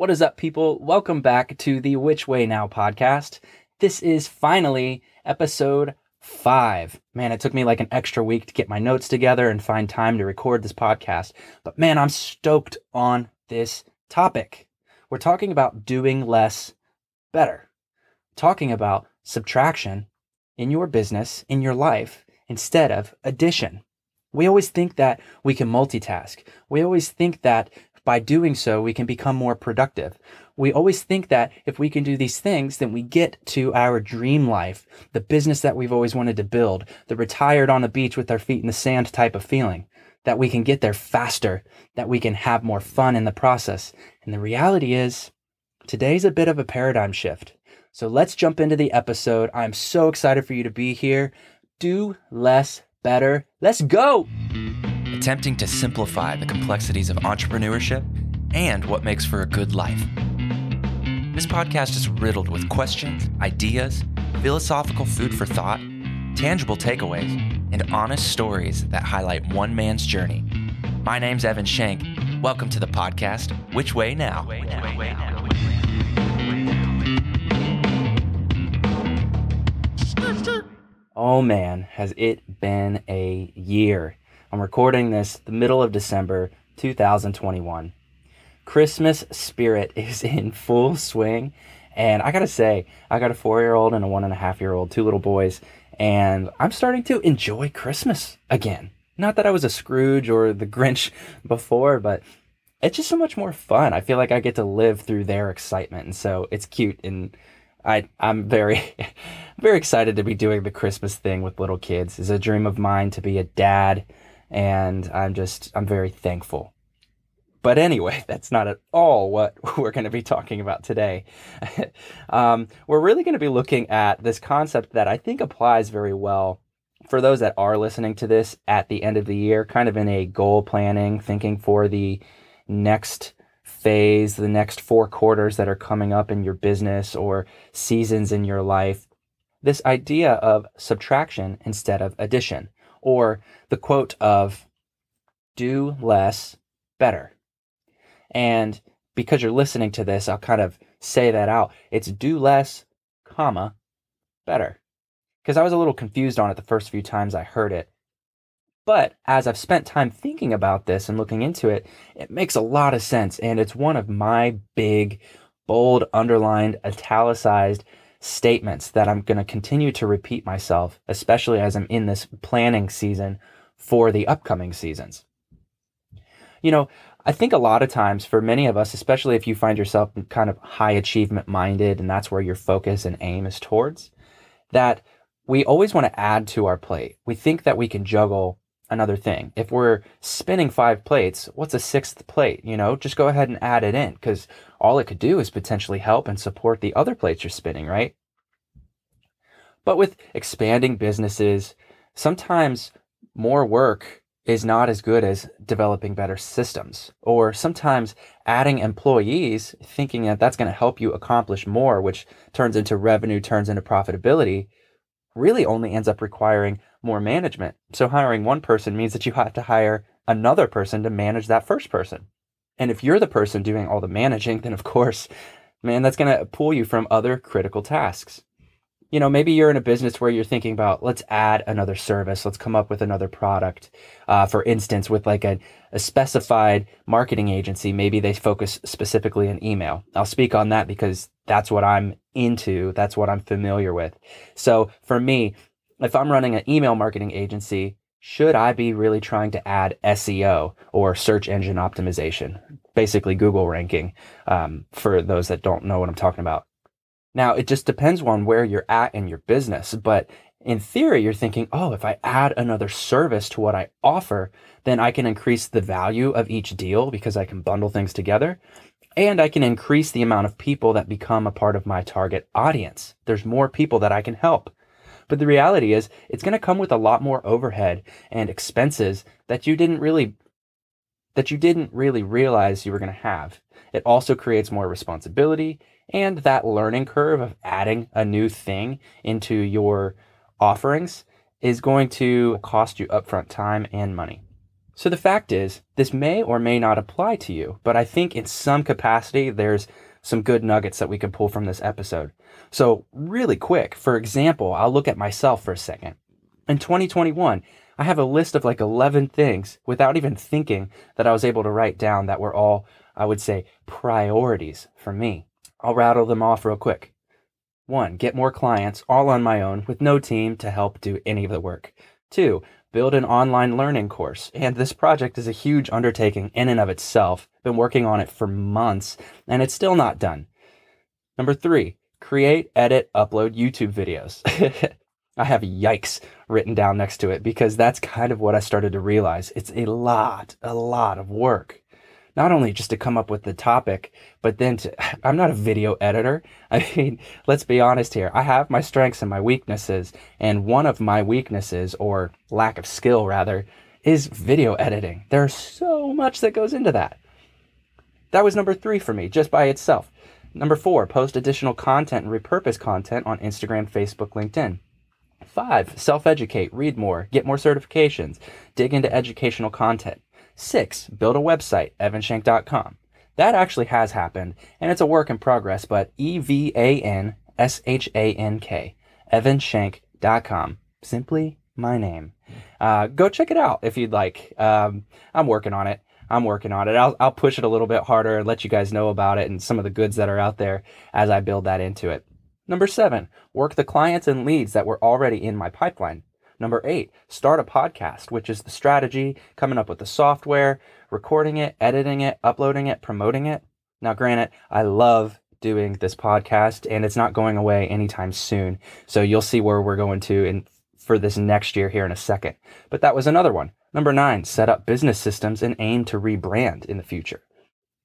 What is up, people? Welcome back to the Which Way Now podcast. This is finally episode five. Man, it took me like an extra week to get my notes together and find time to record this podcast. But man, I'm stoked on this topic. We're talking about doing less better, talking about subtraction in your business, in your life, instead of addition. We always think that we can multitask. We always think that by doing so, we can become more productive. We always think that if we can do these things, then we get to our dream life, the business that we've always wanted to build, the retired on the beach with our feet in the sand type of feeling, that we can get there faster, that we can have more fun in the process. And the reality is, today's a bit of a paradigm shift. So let's jump into the episode. I'm so excited for you to be here. Do less better. Let's go. Attempting to simplify the complexities of entrepreneurship and what makes for a good life. This podcast is riddled with questions, ideas, philosophical food for thought, tangible takeaways, and honest stories that highlight one man's journey. My name's Evan Shank. Welcome to the podcast, Which Way Now? Way now? Oh man, has it been a year. I'm recording this the middle of December 2021. Christmas spirit is in full swing. And I gotta say, I got a four year old and a one and a half year old, two little boys, and I'm starting to enjoy Christmas again. Not that I was a Scrooge or the Grinch before, but it's just so much more fun. I feel like I get to live through their excitement. And so it's cute and I I'm very very excited to be doing the Christmas thing with little kids. It's a dream of mine to be a dad and I'm just I'm very thankful. But anyway, that's not at all what we're going to be talking about today. um, we're really going to be looking at this concept that I think applies very well for those that are listening to this at the end of the year, kind of in a goal planning, thinking for the next phase, the next four quarters that are coming up in your business or seasons in your life. This idea of subtraction instead of addition, or the quote of do less better. And because you're listening to this, I'll kind of say that out. It's do less, comma, better. Because I was a little confused on it the first few times I heard it. But as I've spent time thinking about this and looking into it, it makes a lot of sense. And it's one of my big, bold, underlined, italicized statements that I'm going to continue to repeat myself, especially as I'm in this planning season for the upcoming seasons. You know, I think a lot of times for many of us, especially if you find yourself kind of high achievement minded and that's where your focus and aim is towards, that we always want to add to our plate. We think that we can juggle another thing. If we're spinning five plates, what's a sixth plate? You know, just go ahead and add it in because all it could do is potentially help and support the other plates you're spinning, right? But with expanding businesses, sometimes more work is not as good as developing better systems. Or sometimes adding employees, thinking that that's going to help you accomplish more, which turns into revenue, turns into profitability, really only ends up requiring more management. So hiring one person means that you have to hire another person to manage that first person. And if you're the person doing all the managing, then of course, man, that's going to pull you from other critical tasks. You know, maybe you're in a business where you're thinking about let's add another service, let's come up with another product. Uh, for instance, with like a, a specified marketing agency, maybe they focus specifically on email. I'll speak on that because that's what I'm into, that's what I'm familiar with. So for me, if I'm running an email marketing agency, should I be really trying to add SEO or search engine optimization, basically Google ranking, um, for those that don't know what I'm talking about? Now, it just depends on where you're at in your business, but in theory, you're thinking, oh, if I add another service to what I offer, then I can increase the value of each deal because I can bundle things together. And I can increase the amount of people that become a part of my target audience. There's more people that I can help. But the reality is, it's going to come with a lot more overhead and expenses that you didn't really that you didn't really realize you were going to have. It also creates more responsibility and that learning curve of adding a new thing into your offerings is going to cost you upfront time and money. So the fact is, this may or may not apply to you, but I think in some capacity there's some good nuggets that we can pull from this episode. So, really quick, for example, I'll look at myself for a second. In 2021, I have a list of like 11 things without even thinking that I was able to write down that were all, I would say, priorities for me. I'll rattle them off real quick. One, get more clients all on my own with no team to help do any of the work. Two, build an online learning course. And this project is a huge undertaking in and of itself. Been working on it for months and it's still not done. Number three, create, edit, upload YouTube videos. I have yikes written down next to it because that's kind of what I started to realize. It's a lot, a lot of work not only just to come up with the topic, but then to, I'm not a video editor. I mean, let's be honest here. I have my strengths and my weaknesses. And one of my weaknesses, or lack of skill rather, is video editing. There's so much that goes into that. That was number three for me, just by itself. Number four, post additional content and repurpose content on Instagram, Facebook, LinkedIn. Five, self educate, read more, get more certifications, dig into educational content. Six, build a website, evanshank.com. That actually has happened, and it's a work in progress, but E V A N S H A N K, evanshank.com. Simply my name. Uh, go check it out if you'd like. Um, I'm working on it. I'm working on it. I'll, I'll push it a little bit harder and let you guys know about it and some of the goods that are out there as I build that into it. Number seven, work the clients and leads that were already in my pipeline. Number eight, start a podcast, which is the strategy, coming up with the software, recording it, editing it, uploading it, promoting it. Now, granted, I love doing this podcast and it's not going away anytime soon. So you'll see where we're going to in for this next year here in a second. But that was another one. Number nine, set up business systems and aim to rebrand in the future.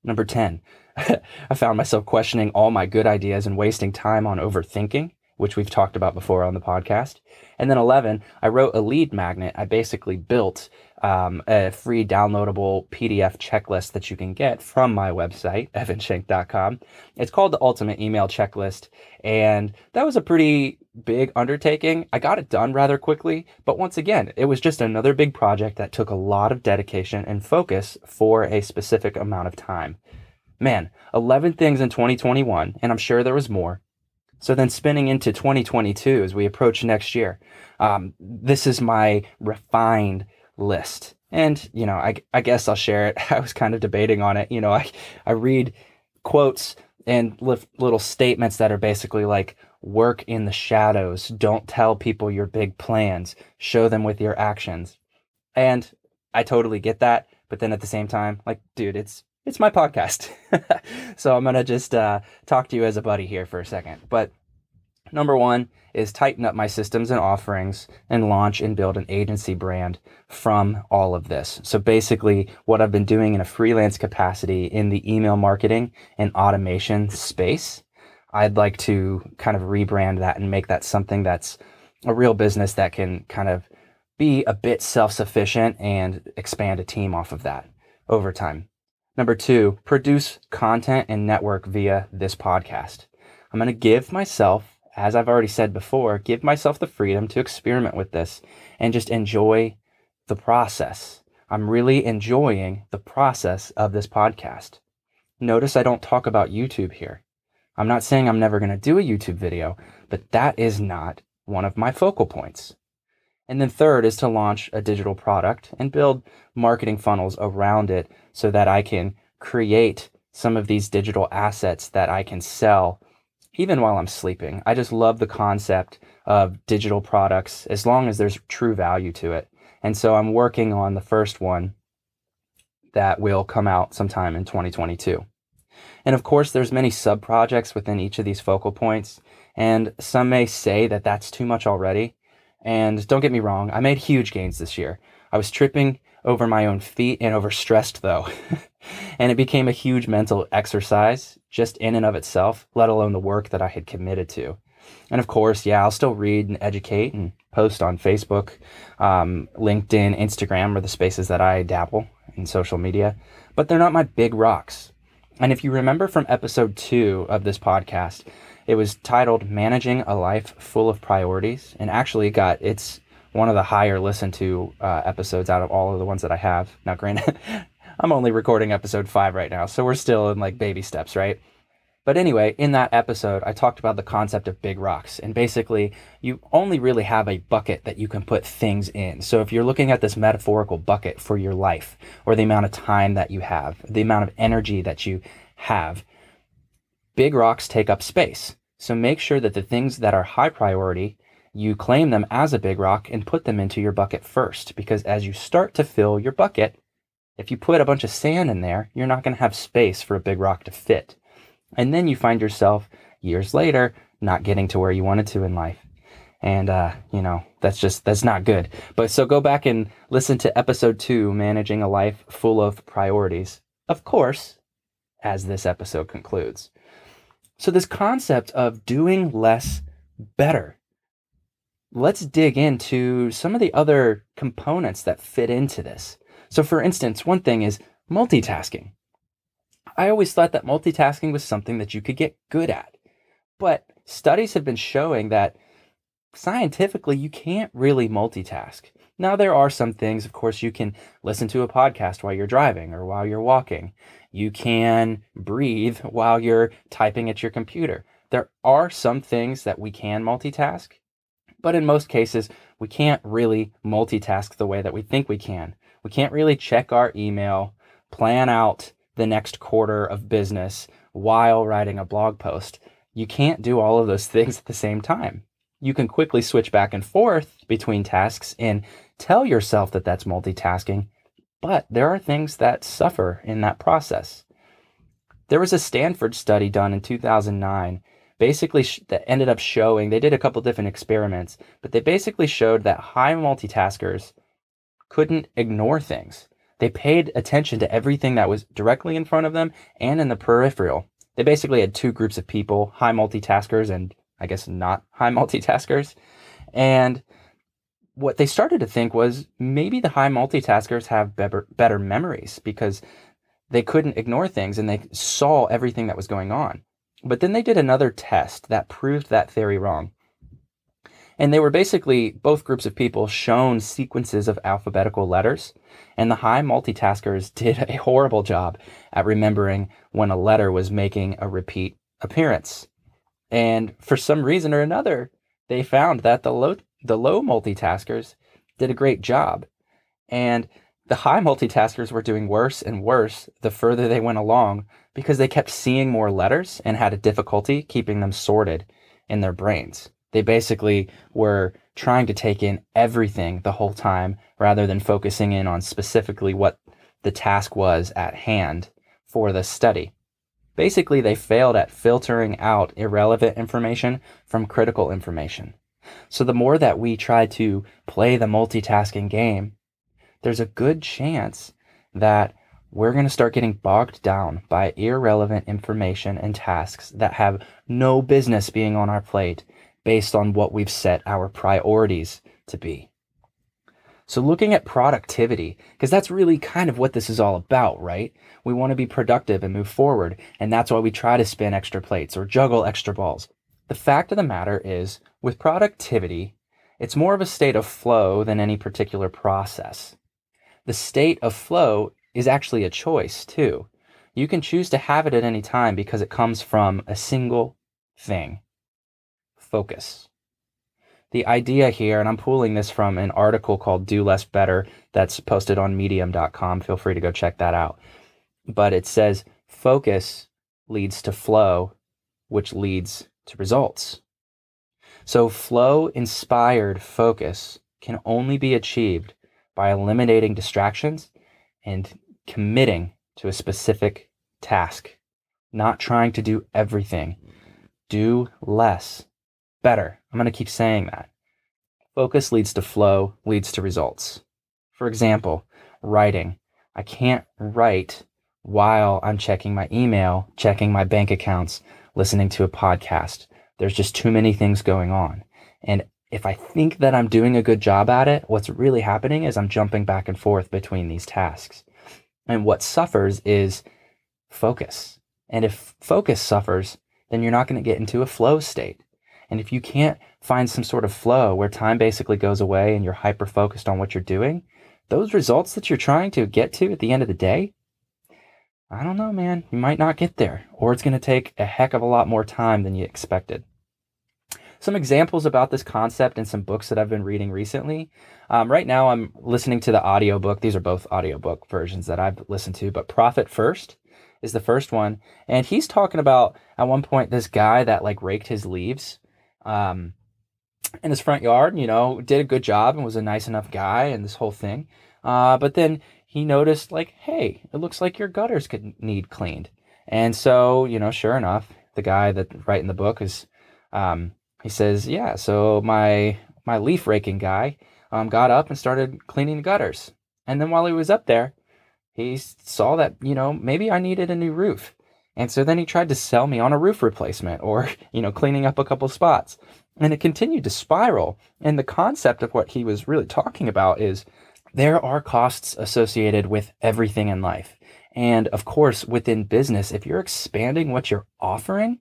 Number 10, I found myself questioning all my good ideas and wasting time on overthinking which we've talked about before on the podcast. And then 11, I wrote a lead magnet. I basically built um, a free downloadable PDF checklist that you can get from my website, evanshank.com. It's called the Ultimate Email Checklist. And that was a pretty big undertaking. I got it done rather quickly. But once again, it was just another big project that took a lot of dedication and focus for a specific amount of time. Man, 11 things in 2021, and I'm sure there was more. So then spinning into 2022 as we approach next year, um, this is my refined list. And, you know, I, I guess I'll share it. I was kind of debating on it. You know, I, I read quotes and li- little statements that are basically like, work in the shadows. Don't tell people your big plans. Show them with your actions. And I totally get that. But then at the same time, like, dude, it's it's my podcast. so I'm going to just uh, talk to you as a buddy here for a second. But number one is tighten up my systems and offerings and launch and build an agency brand from all of this. So basically, what I've been doing in a freelance capacity in the email marketing and automation space, I'd like to kind of rebrand that and make that something that's a real business that can kind of be a bit self sufficient and expand a team off of that over time. Number two, produce content and network via this podcast. I'm going to give myself, as I've already said before, give myself the freedom to experiment with this and just enjoy the process. I'm really enjoying the process of this podcast. Notice I don't talk about YouTube here. I'm not saying I'm never going to do a YouTube video, but that is not one of my focal points. And then third is to launch a digital product and build marketing funnels around it so that I can create some of these digital assets that I can sell even while I'm sleeping. I just love the concept of digital products as long as there's true value to it. And so I'm working on the first one that will come out sometime in 2022. And of course, there's many sub projects within each of these focal points, and some may say that that's too much already. And don't get me wrong, I made huge gains this year. I was tripping over my own feet and overstressed though. and it became a huge mental exercise just in and of itself, let alone the work that I had committed to. And of course, yeah, I'll still read and educate and post on Facebook, um, LinkedIn, Instagram are the spaces that I dabble in social media, but they're not my big rocks. And if you remember from episode two of this podcast, it was titled Managing a Life Full of Priorities and actually got its one of the higher listened to uh, episodes out of all of the ones that I have. Now, granted, I'm only recording episode five right now, so we're still in like baby steps, right? But anyway, in that episode, I talked about the concept of big rocks. And basically, you only really have a bucket that you can put things in. So if you're looking at this metaphorical bucket for your life, or the amount of time that you have, the amount of energy that you have, big rocks take up space. So make sure that the things that are high priority, you claim them as a big rock and put them into your bucket first. Because as you start to fill your bucket, if you put a bunch of sand in there, you're not going to have space for a big rock to fit. And then you find yourself years later not getting to where you wanted to in life. And, uh, you know, that's just, that's not good. But so go back and listen to episode two, Managing a Life Full of Priorities. Of course, as this episode concludes. So, this concept of doing less better. Let's dig into some of the other components that fit into this. So, for instance, one thing is multitasking. I always thought that multitasking was something that you could get good at. But studies have been showing that scientifically you can't really multitask. Now, there are some things, of course, you can listen to a podcast while you're driving or while you're walking. You can breathe while you're typing at your computer. There are some things that we can multitask, but in most cases, we can't really multitask the way that we think we can. We can't really check our email, plan out the next quarter of business while writing a blog post. You can't do all of those things at the same time. You can quickly switch back and forth between tasks and tell yourself that that's multitasking, but there are things that suffer in that process. There was a Stanford study done in 2009 basically sh- that ended up showing they did a couple different experiments, but they basically showed that high multitaskers couldn't ignore things. They paid attention to everything that was directly in front of them and in the peripheral. They basically had two groups of people, high multitaskers and I guess not high multitaskers. And what they started to think was maybe the high multitaskers have better, better memories because they couldn't ignore things and they saw everything that was going on. But then they did another test that proved that theory wrong. And they were basically both groups of people shown sequences of alphabetical letters. And the high multitaskers did a horrible job at remembering when a letter was making a repeat appearance. And for some reason or another, they found that the low, the low multitaskers did a great job. And the high multitaskers were doing worse and worse the further they went along because they kept seeing more letters and had a difficulty keeping them sorted in their brains. They basically were trying to take in everything the whole time rather than focusing in on specifically what the task was at hand for the study. Basically, they failed at filtering out irrelevant information from critical information. So, the more that we try to play the multitasking game, there's a good chance that we're going to start getting bogged down by irrelevant information and tasks that have no business being on our plate based on what we've set our priorities to be. So, looking at productivity, because that's really kind of what this is all about, right? We want to be productive and move forward, and that's why we try to spin extra plates or juggle extra balls. The fact of the matter is, with productivity, it's more of a state of flow than any particular process. The state of flow is actually a choice, too. You can choose to have it at any time because it comes from a single thing focus. The idea here, and I'm pulling this from an article called Do Less Better that's posted on medium.com. Feel free to go check that out. But it says focus leads to flow, which leads to results. So, flow inspired focus can only be achieved by eliminating distractions and committing to a specific task, not trying to do everything. Do less better. I'm going to keep saying that. Focus leads to flow, leads to results. For example, writing. I can't write while I'm checking my email, checking my bank accounts, listening to a podcast. There's just too many things going on. And if I think that I'm doing a good job at it, what's really happening is I'm jumping back and forth between these tasks. And what suffers is focus. And if focus suffers, then you're not going to get into a flow state. And if you can't find some sort of flow where time basically goes away and you're hyper focused on what you're doing, those results that you're trying to get to at the end of the day, I don't know, man. You might not get there, or it's going to take a heck of a lot more time than you expected. Some examples about this concept in some books that I've been reading recently. Um, right now, I'm listening to the audiobook. These are both audiobook versions that I've listened to, but Profit First is the first one. And he's talking about at one point this guy that like raked his leaves um, in his front yard, you know, did a good job and was a nice enough guy and this whole thing. Uh, but then he noticed like, hey, it looks like your gutters could need cleaned. And so, you know, sure enough, the guy that writing the book is, um, he says, yeah, so my my leaf raking guy um, got up and started cleaning the gutters. And then while he was up there, he saw that, you know, maybe I needed a new roof. And so then he tried to sell me on a roof replacement or, you know, cleaning up a couple spots. And it continued to spiral. And the concept of what he was really talking about is there are costs associated with everything in life. And of course, within business, if you're expanding what you're offering,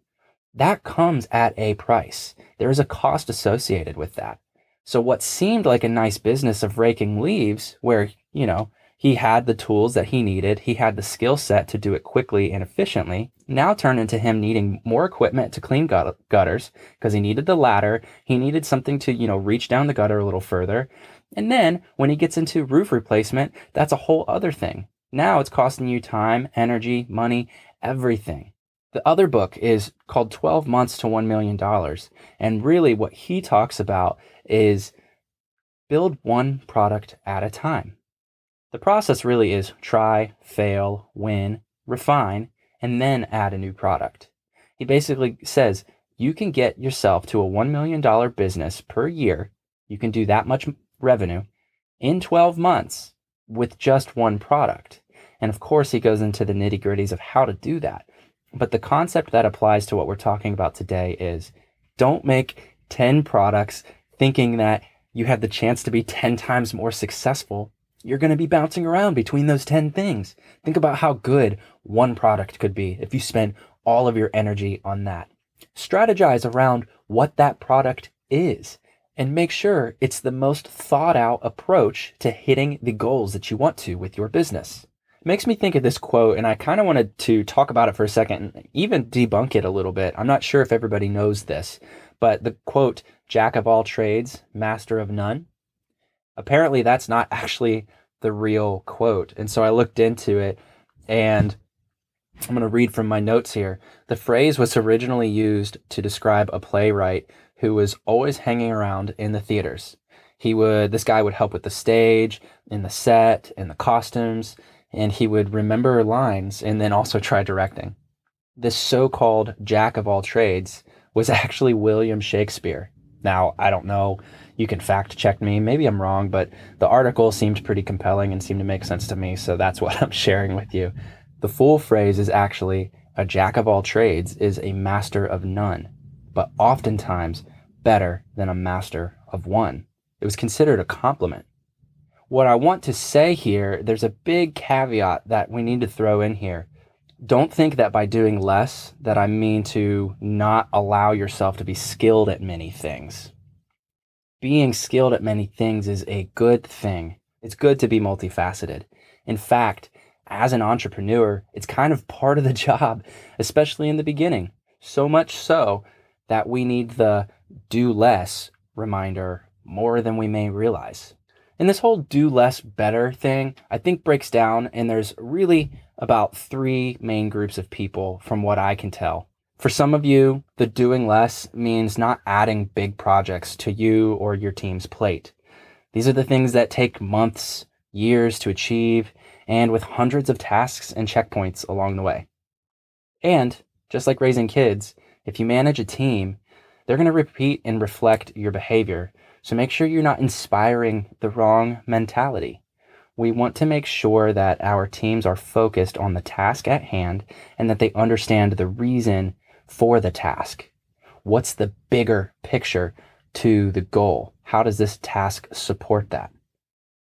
that comes at a price. There is a cost associated with that. So what seemed like a nice business of raking leaves where, you know, he had the tools that he needed. He had the skill set to do it quickly and efficiently. Now turned into him needing more equipment to clean gut- gutters because he needed the ladder. He needed something to, you know, reach down the gutter a little further. And then when he gets into roof replacement, that's a whole other thing. Now it's costing you time, energy, money, everything. The other book is called 12 Months to $1 Million. And really, what he talks about is build one product at a time. The process really is try, fail, win, refine, and then add a new product. He basically says you can get yourself to a $1 million business per year. You can do that much revenue in 12 months with just one product. And of course, he goes into the nitty gritties of how to do that. But the concept that applies to what we're talking about today is don't make 10 products thinking that you have the chance to be 10 times more successful you're going to be bouncing around between those 10 things. Think about how good one product could be if you spend all of your energy on that. Strategize around what that product is and make sure it's the most thought out approach to hitting the goals that you want to with your business. It makes me think of this quote, and I kind of wanted to talk about it for a second and even debunk it a little bit. I'm not sure if everybody knows this, but the quote, Jack of all trades, master of none, apparently that's not actually the real quote. And so I looked into it and I'm going to read from my notes here. The phrase was originally used to describe a playwright who was always hanging around in the theaters. He would, this guy would help with the stage, in the set, in the costumes, and he would remember lines and then also try directing. This so called jack of all trades was actually William Shakespeare. Now, I don't know you can fact check me. Maybe I'm wrong, but the article seemed pretty compelling and seemed to make sense to me. So that's what I'm sharing with you. The full phrase is actually a jack of all trades is a master of none, but oftentimes better than a master of one. It was considered a compliment. What I want to say here, there's a big caveat that we need to throw in here. Don't think that by doing less that I mean to not allow yourself to be skilled at many things being skilled at many things is a good thing. It's good to be multifaceted. In fact, as an entrepreneur, it's kind of part of the job, especially in the beginning. So much so that we need the do less reminder more than we may realize. And this whole do less better thing, I think breaks down, and there's really about three main groups of people from what I can tell. For some of you, the doing less means not adding big projects to you or your team's plate. These are the things that take months, years to achieve, and with hundreds of tasks and checkpoints along the way. And just like raising kids, if you manage a team, they're going to repeat and reflect your behavior. So make sure you're not inspiring the wrong mentality. We want to make sure that our teams are focused on the task at hand and that they understand the reason for the task? What's the bigger picture to the goal? How does this task support that?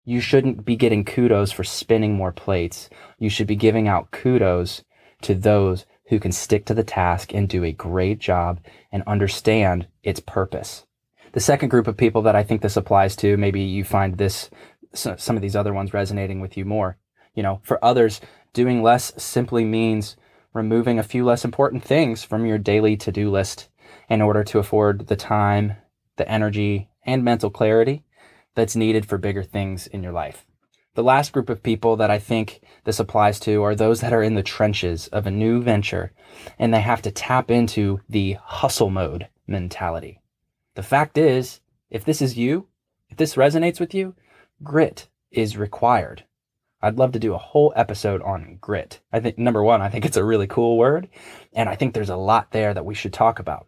You shouldn't be getting kudos for spinning more plates. You should be giving out kudos to those who can stick to the task and do a great job and understand its purpose. The second group of people that I think this applies to, maybe you find this, some of these other ones resonating with you more. You know, for others, doing less simply means removing a few less important things from your daily to do list in order to afford the time, the energy, and mental clarity that's needed for bigger things in your life. The last group of people that I think this applies to are those that are in the trenches of a new venture and they have to tap into the hustle mode mentality. The fact is, if this is you, if this resonates with you, grit is required. I'd love to do a whole episode on grit. I think, number one, I think it's a really cool word, and I think there's a lot there that we should talk about.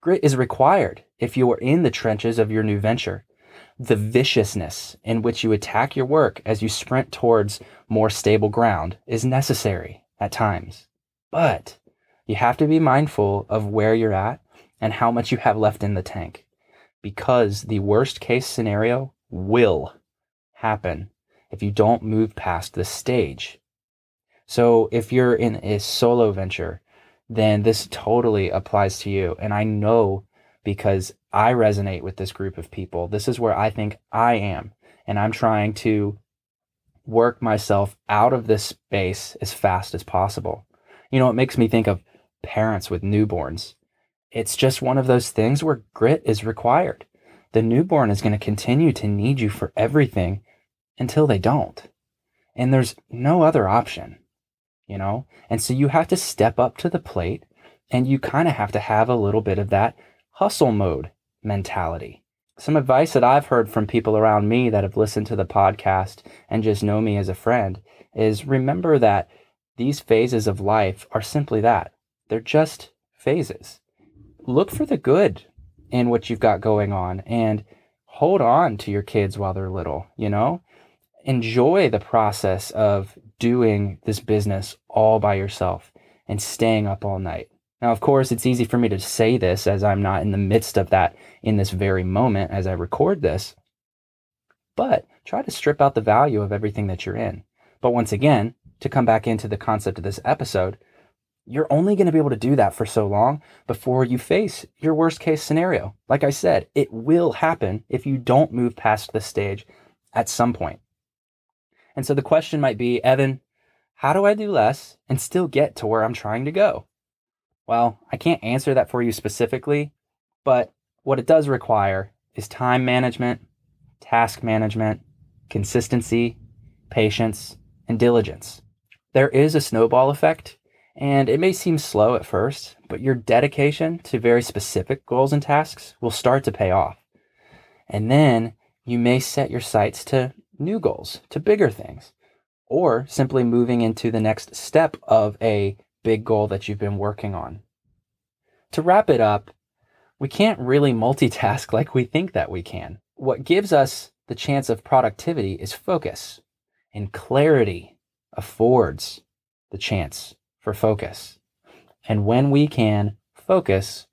Grit is required if you are in the trenches of your new venture the viciousness in which you attack your work as you sprint towards more stable ground is necessary at times. But you have to be mindful of where you're at and how much you have left in the tank because the worst case scenario will happen if you don't move past this stage. So if you're in a solo venture, then this totally applies to you. And I know because I resonate with this group of people. This is where I think I am. And I'm trying to work myself out of this space as fast as possible. You know, it makes me think of parents with newborns. It's just one of those things where grit is required. The newborn is going to continue to need you for everything until they don't. And there's no other option, you know? And so you have to step up to the plate and you kind of have to have a little bit of that hustle mode mentality. Some advice that I've heard from people around me that have listened to the podcast and just know me as a friend is remember that these phases of life are simply that. They're just phases. Look for the good in what you've got going on and hold on to your kids while they're little, you know? Enjoy the process of doing this business all by yourself and staying up all night. Now, of course, it's easy for me to say this as I'm not in the midst of that in this very moment as I record this. But try to strip out the value of everything that you're in. But once again, to come back into the concept of this episode, you're only going to be able to do that for so long before you face your worst case scenario. Like I said, it will happen if you don't move past this stage at some point. And so the question might be, Evan, how do I do less and still get to where I'm trying to go? Well, I can't answer that for you specifically, but what it does require is time management, task management, consistency, patience, and diligence. There is a snowball effect, and it may seem slow at first, but your dedication to very specific goals and tasks will start to pay off. And then you may set your sights to new goals, to bigger things, or simply moving into the next step of a big goal that you've been working on. To wrap it up, we can't really multitask like we think that we can. What gives us the chance of productivity is focus, and clarity affords the chance for focus. And when we can focus,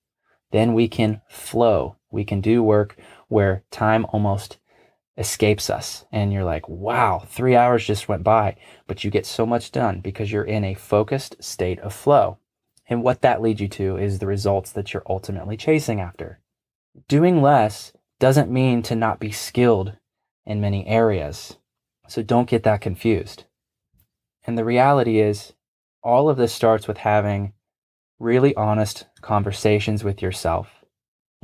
then we can flow. We can do work where time almost escapes us. And you're like, wow, three hours just went by, but you get so much done because you're in a focused state of flow. And what that leads you to is the results that you're ultimately chasing after. Doing less doesn't mean to not be skilled in many areas. So don't get that confused. And the reality is, all of this starts with having really honest conversations with yourself.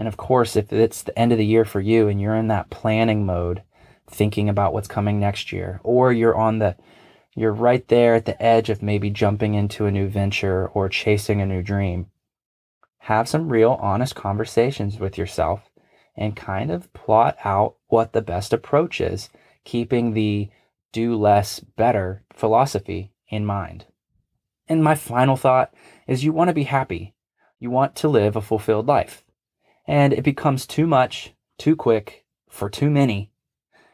And of course, if it's the end of the year for you and you're in that planning mode, thinking about what's coming next year, or you're on the you're right there at the edge of maybe jumping into a new venture or chasing a new dream. Have some real honest conversations with yourself and kind of plot out what the best approach is, keeping the do less better philosophy in mind. And my final thought is you want to be happy. You want to live a fulfilled life. And it becomes too much, too quick for too many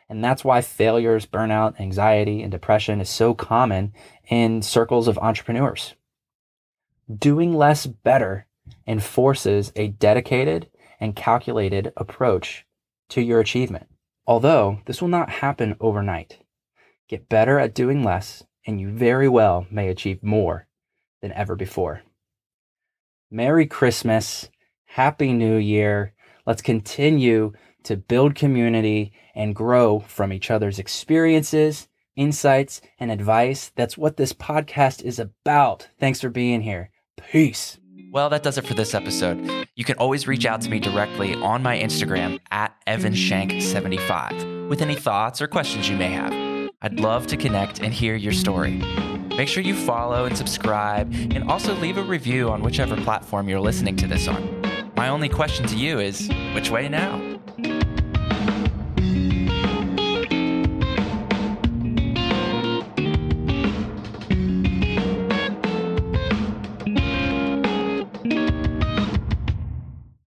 and that's why failures, burnout, anxiety, and depression is so common in circles of entrepreneurs. Doing less better enforces a dedicated and calculated approach to your achievement. Although this will not happen overnight. Get better at doing less, and you very well may achieve more than ever before. Merry Christmas. Happy New Year. Let's continue to build community and grow from each other's experiences, insights, and advice. That's what this podcast is about. Thanks for being here. Peace. Well, that does it for this episode. You can always reach out to me directly on my Instagram at evanshank75 with any thoughts or questions you may have. I'd love to connect and hear your story. Make sure you follow and subscribe and also leave a review on whichever platform you're listening to this on. My only question to you is which way now?